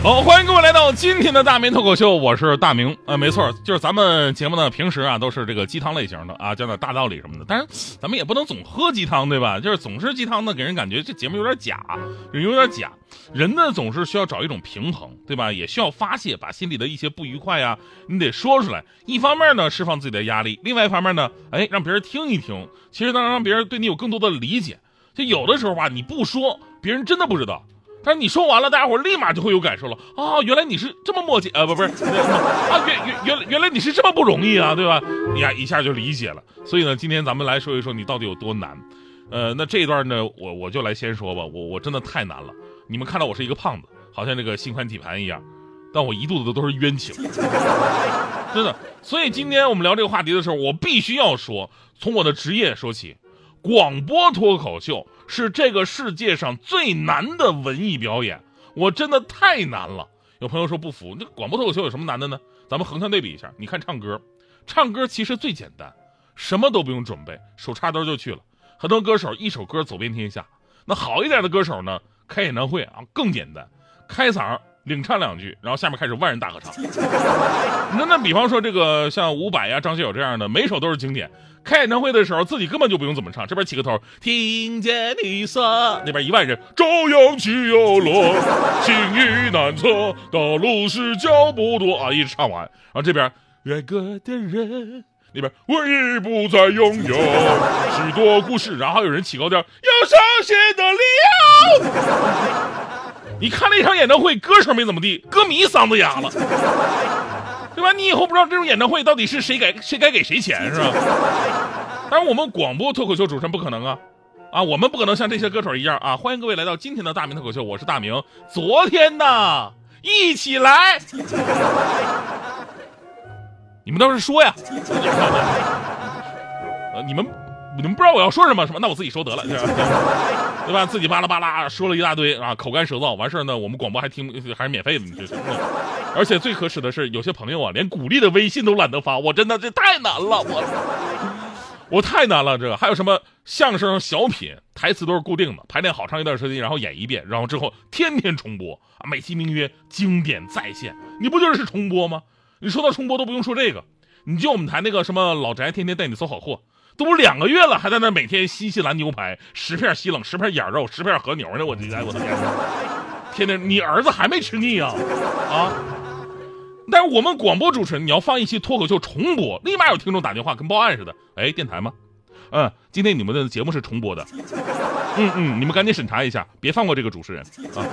好，欢迎各位来到今天的大明脱口秀，我是大明。呃，没错，就是咱们节目呢，平时啊都是这个鸡汤类型的啊，讲点大道理什么的。但是咱们也不能总喝鸡汤，对吧？就是总是鸡汤呢，给人感觉这节目有点假，有点假。人呢总是需要找一种平衡，对吧？也需要发泄，把心里的一些不愉快呀，你得说出来。一方面呢，释放自己的压力；另外一方面呢，哎，让别人听一听，其实能让别人对你有更多的理解。就有的时候吧，你不说，别人真的不知道。但是你说完了，大家伙立马就会有感受了啊！原来你是这么磨叽啊，不不是啊，原原原原来你是这么不容易啊，对吧？你呀一下就理解了。所以呢，今天咱们来说一说你到底有多难。呃，那这一段呢，我我就来先说吧。我我真的太难了。你们看到我是一个胖子，好像这个心宽体盘一样，但我一肚子的都是冤情，真的。所以今天我们聊这个话题的时候，我必须要说，从我的职业说起，广播脱口秀。是这个世界上最难的文艺表演，我真的太难了。有朋友说不服，那广播脱口秀有什么难的呢？咱们横向对比一下，你看唱歌，唱歌其实最简单，什么都不用准备，手插兜就去了。很多歌手一首歌走遍天下，那好一点的歌手呢，开演唱会啊更简单，开嗓领唱两句，然后下面开始万人大合唱。那那比方说这个像伍佰呀、张学友这样的，每首都是经典。开演唱会的时候，自己根本就不用怎么唱，这边起个头，听见你说，那边一万人，朝阳起又落，情意难测，道路是脚步多啊，一直唱完，然后这边爱过的人，那边我已不再拥有许多故事，然后有人起高调，有伤心的理由。你看了一场演唱会，歌手没怎么地，歌迷嗓子哑了。对吧？你以后不知道这种演唱会到底是谁该谁该给谁钱是吧？当然，我们广播脱口秀主持人不可能啊，啊，我们不可能像这些歌手一样啊！欢迎各位来到今天的大明脱口秀，我是大明。昨天呢，一起来，你们倒是说呀！呃，你们你们不知道我要说什么是吧？那我自己说得了。对吧？自己巴拉巴拉说了一大堆啊，口干舌燥。完事儿呢，我们广播还听，还是免费的。你这是，而且最可耻的是，有些朋友啊，连鼓励的微信都懒得发。我真的这太难了，我我太难了。这个还有什么相声、小品，台词都是固定的，排练好长一段时间，然后演一遍，然后之后天天重播啊，美其名曰经典再现。你不就是重播吗？你说到重播都不用说这个，你就我们台那个什么老宅，天天带你搜好货。都两个月了，还在那每天新西兰牛排十片西冷，十片眼肉，十片和牛呢！我的天，我的天！天天，你儿子还没吃腻啊？啊！但是我们广播主持人，你要放一期脱口秀重播，立马有听众打电话跟报案似的。哎，电台吗？嗯，今天你们的节目是重播的。嗯嗯，你们赶紧审查一下，别放过这个主持人啊！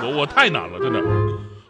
我我太难了，真的。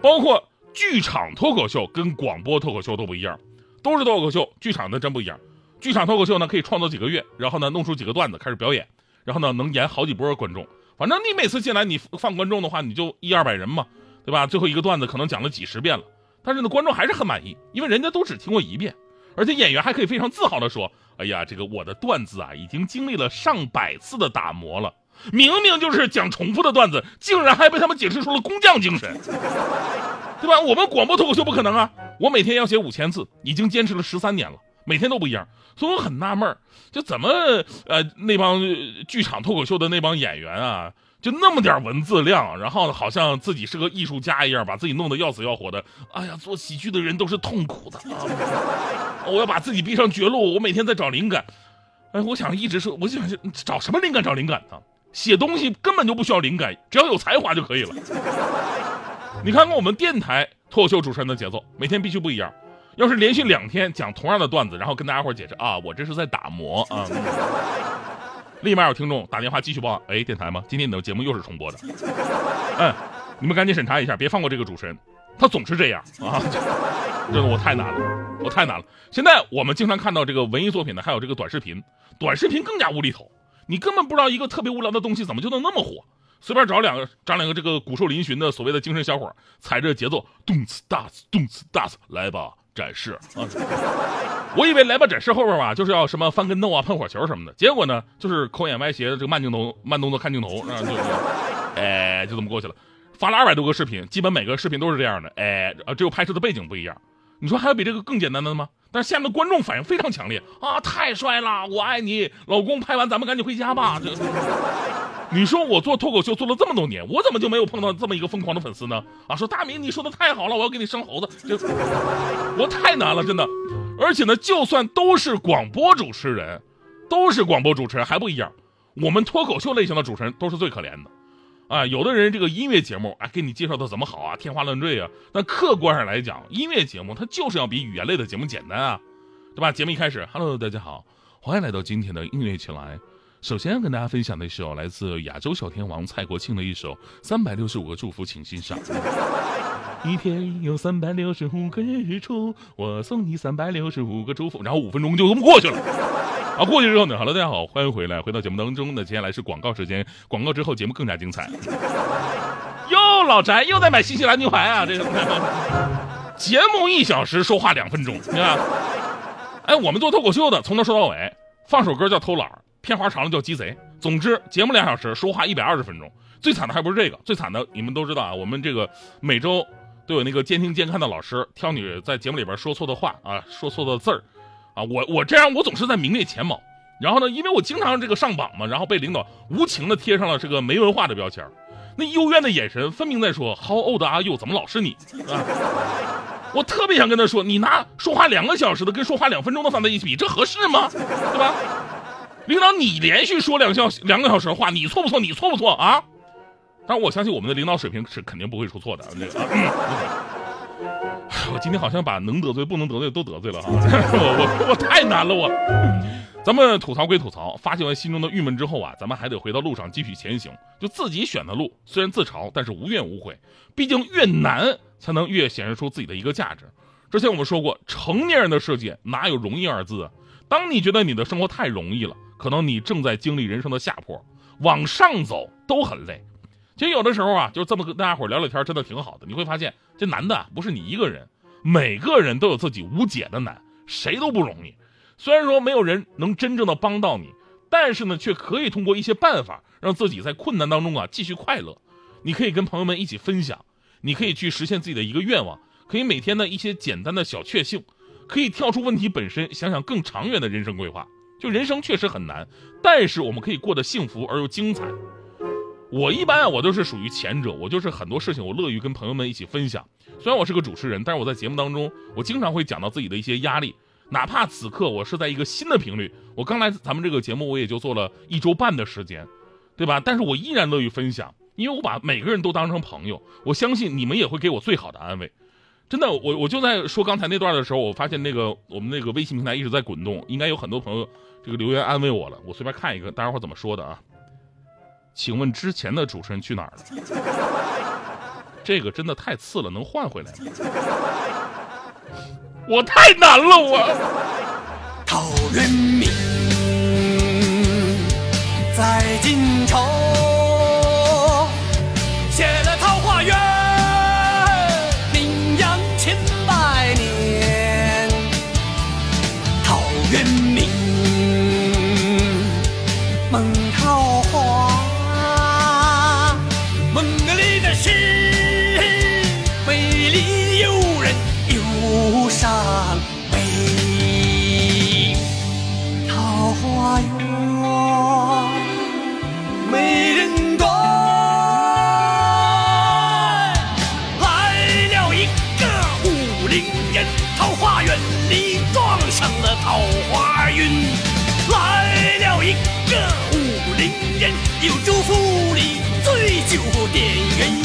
包括剧场脱口秀跟广播脱口秀都不一样，都是脱口秀，剧场的真不一样。剧场脱口秀呢，可以创作几个月，然后呢，弄出几个段子开始表演，然后呢，能演好几波观众。反正你每次进来，你放观众的话，你就一二百人嘛，对吧？最后一个段子可能讲了几十遍了，但是呢，观众还是很满意，因为人家都只听过一遍，而且演员还可以非常自豪的说：“哎呀，这个我的段子啊，已经经历了上百次的打磨了。明明就是讲重复的段子，竟然还被他们解释出了工匠精神，对吧？我们广播脱口秀不可能啊，我每天要写五千字，已经坚持了十三年了。”每天都不一样，所以我很纳闷儿，就怎么呃那帮剧场脱口秀的那帮演员啊，就那么点文字量，然后好像自己是个艺术家一样，把自己弄得要死要活的。哎呀，做喜剧的人都是痛苦的啊！我要把自己逼上绝路，我每天在找灵感。哎，我想一直说，我就想找什么灵感？找灵感呢？写东西根本就不需要灵感，只要有才华就可以了。你看看我们电台脱口秀主持人的节奏，每天必须不一样。要是连续两天讲同样的段子，然后跟大家伙解释啊，我这是在打磨啊，立马有听众打电话继续报，哎，电台吗？今天你的节目又是重播的，嗯，你们赶紧审查一下，别放过这个主持人，他总是这样啊，真的我太难了，我太难了。现在我们经常看到这个文艺作品呢，还有这个短视频，短视频更加无厘头，你根本不知道一个特别无聊的东西怎么就能那么火。随便找两个，找两个这个骨瘦嶙峋的所谓的精神小伙，踩着节奏，动次打次，动次打次，来吧，展示啊。我以为来吧展示后边吧，就是要什么翻跟斗啊、喷火球什么的，结果呢，就是口眼歪斜的这个慢镜头、慢动作看镜头，啊，就，哎，就这么过去了。发了二百多个视频，基本每个视频都是这样的，哎，只有拍摄的背景不一样。你说还有比这个更简单的吗？但是下面的观众反应非常强烈啊！太帅了，我爱你，老公，拍完咱们赶紧回家吧。这，你说我做脱口秀做了这么多年，我怎么就没有碰到这么一个疯狂的粉丝呢？啊，说大明你说的太好了，我要给你生猴子，这我太难了，真的。而且呢，就算都是广播主持人，都是广播主持人还不一样，我们脱口秀类型的主持人都是最可怜的。啊，有的人这个音乐节目，哎，给你介绍的怎么好啊，天花乱坠啊。那客观上来讲，音乐节目它就是要比语言类的节目简单啊，对吧？节目一开始，Hello，大家好，欢迎来到今天的音乐起来。首先要跟大家分享的一首来自亚洲小天王蔡国庆的一首《三百六十五个祝福》，请欣赏。一天有三百六十五个日出，我送你三百六十五个祝福。然后五分钟就这么过去了。啊，过去之后呢，好了，大家好，欢迎回来，回到节目当中。那接下来是广告时间，广告之后节目更加精彩。哟，老翟又在买新西兰牛排啊！这个节目一小时，说话两分钟，你看。哎，我们做脱口秀的，从头说到尾，放首歌叫偷懒，片花长了叫鸡贼。总之，节目两小时，说话一百二十分钟。最惨的还不是这个，最惨的你们都知道啊，我们这个每周都有那个监听监看的老师挑你在节目里边说错的话啊，说错的字儿。啊，我我这样，我总是在名列前茅。然后呢，因为我经常这个上榜嘛，然后被领导无情的贴上了这个没文化的标签。那幽怨的眼神分明在说：“How old are you？怎么老是你？”啊，我特别想跟他说：“你拿说话两个小时的跟说话两分钟的放在一起比，这合适吗？对吧？”领导，你连续说两小两个小时的话，你错不错？你错不错啊？但是我相信我们的领导水平是肯定不会出错的。这个。我今天好像把能得罪不能得罪都得罪了 哈，我我我太难了我。咱们吐槽归吐槽，发泄完心中的郁闷之后啊，咱们还得回到路上继续前行。就自己选的路，虽然自嘲，但是无怨无悔。毕竟越难才能越显示出自己的一个价值。之前我们说过，成年人的世界哪有容易二字？当你觉得你的生活太容易了，可能你正在经历人生的下坡，往上走都很累。其实有的时候啊，就这么跟大家伙聊聊天，真的挺好的。你会发现，这难的不是你一个人。每个人都有自己无解的难，谁都不容易。虽然说没有人能真正的帮到你，但是呢，却可以通过一些办法让自己在困难当中啊继续快乐。你可以跟朋友们一起分享，你可以去实现自己的一个愿望，可以每天的一些简单的小确幸，可以跳出问题本身，想想更长远的人生规划。就人生确实很难，但是我们可以过得幸福而又精彩。我一般啊，我都是属于前者，我就是很多事情我乐于跟朋友们一起分享。虽然我是个主持人，但是我在节目当中，我经常会讲到自己的一些压力，哪怕此刻我是在一个新的频率，我刚来咱们这个节目，我也就做了一周半的时间，对吧？但是我依然乐于分享，因为我把每个人都当成朋友，我相信你们也会给我最好的安慰。真的，我我就在说刚才那段的时候，我发现那个我们那个微信平台一直在滚动，应该有很多朋友这个留言安慰我了。我随便看一个，大家伙怎么说的啊？请问之前的主持人去哪儿了？这个真的太次了，能换回来吗？我太难了，我。陶渊明在荆州有祝福里醉酒点鸳鸯。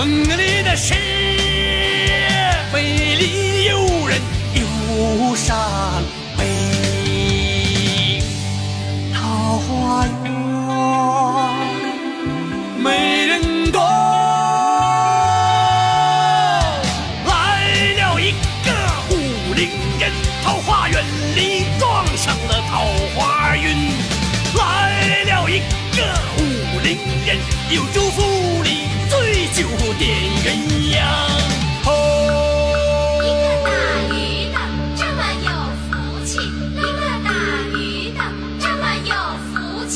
梦里的诗，美丽诱人又伤悲。桃花源，美人多。来了一个武陵人，桃花源里撞上了桃花运。来了一个武陵人，有就点鸳鸯一个打渔的这么有福气。一个打渔的这么有福气。